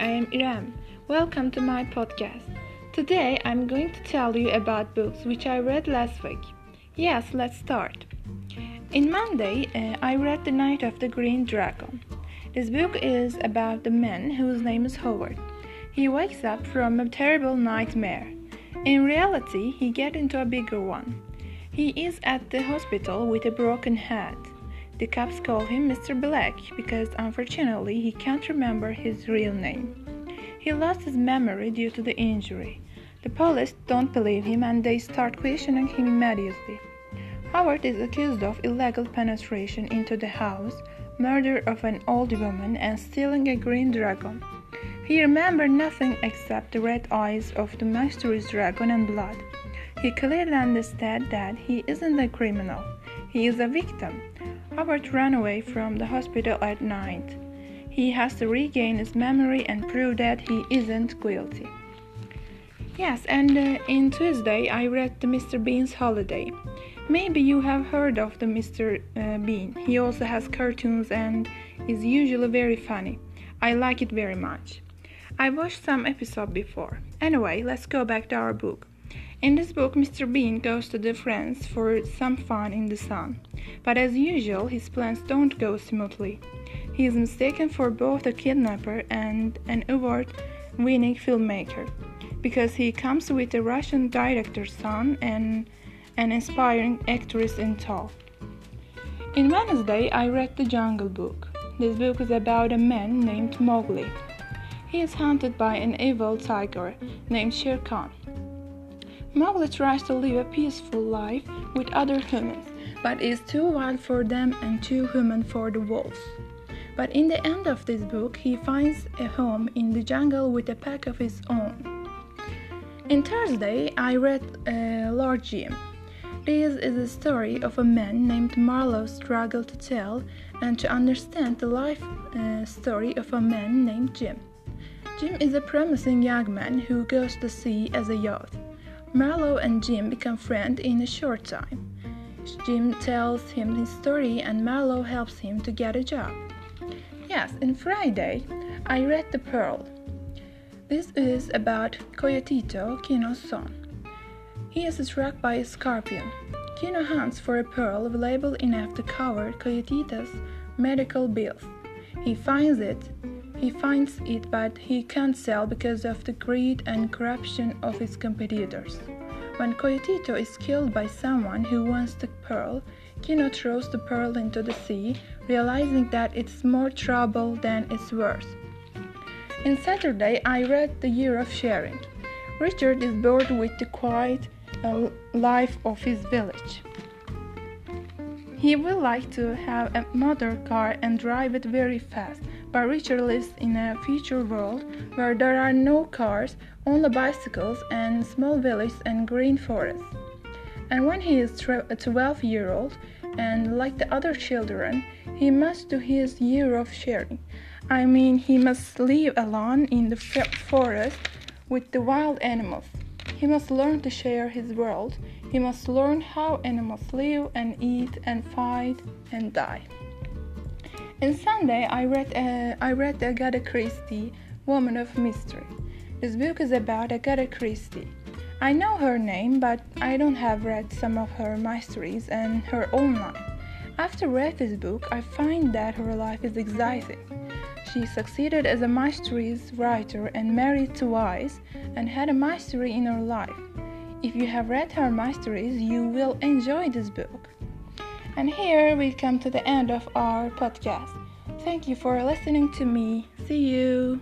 I am Iram. Welcome to my podcast. Today I'm going to tell you about books which I read last week. Yes, let's start. In Monday, uh, I read The Night of the Green Dragon. This book is about the man whose name is Howard. He wakes up from a terrible nightmare. In reality, he gets into a bigger one. He is at the hospital with a broken head. The cops call him Mr. Black because unfortunately he can't remember his real name. He lost his memory due to the injury. The police don't believe him and they start questioning him immediately. Howard is accused of illegal penetration into the house, murder of an old woman, and stealing a green dragon. He remembers nothing except the red eyes of the mysterious dragon and blood. He clearly understands that he isn't a criminal. He is a victim. Howard ran away from the hospital at night. He has to regain his memory and prove that he isn't guilty. Yes, and uh, in Tuesday I read the Mr. Bean's Holiday. Maybe you have heard of the Mr. Uh, Bean. He also has cartoons and is usually very funny. I like it very much. I watched some episode before. Anyway, let's go back to our book. In this book, Mr. Bean goes to the France for some fun in the sun. But as usual, his plans don't go smoothly. He is mistaken for both a kidnapper and an award winning filmmaker because he comes with a Russian director's son and an inspiring actress in tow. In Wednesday, I read The Jungle Book. This book is about a man named Mowgli. He is hunted by an evil tiger named Shere Khan. Mowgli tries to live a peaceful life with other humans, but is too wild for them and too human for the wolves. But in the end of this book, he finds a home in the jungle with a pack of his own. In Thursday, I read uh, Lord Jim. This is a story of a man named Marlowe struggle to tell and to understand the life uh, story of a man named Jim. Jim is a promising young man who goes to sea as a youth. Marlowe and Jim become friends in a short time. Jim tells him his story and Marlowe helps him to get a job. Yes, in Friday, I read The Pearl. This is about Coyotito, Kino's son. He is struck by a scorpion. Kino hunts for a pearl valuable enough to cover Coyotito's medical bills. He finds it he finds it, but he can't sell because of the greed and corruption of his competitors. When Coyotito is killed by someone who wants the pearl, Kino throws the pearl into the sea, realizing that it's more trouble than it's worth. In Saturday, I read The Year of Sharing. Richard is bored with the quiet uh, life of his village. He would like to have a motor car and drive it very fast, but Richard lives in a future world where there are no cars, only bicycles and small villages and green forests. And when he is 12 years old, and like the other children, he must do his year of sharing. I mean, he must live alone in the forest with the wild animals. He must learn to share his world. He must learn how animals live and eat and fight and die. In Sunday, I read uh, I read Agatha Christie, Woman of Mystery. This book is about Agatha Christie. I know her name, but I don't have read some of her mysteries and her own life. After read this book, I find that her life is exciting. She succeeded as a mysteries writer and married twice and had a mystery in her life. If you have read her mysteries, you will enjoy this book. And here we come to the end of our podcast. Thank you for listening to me. See you.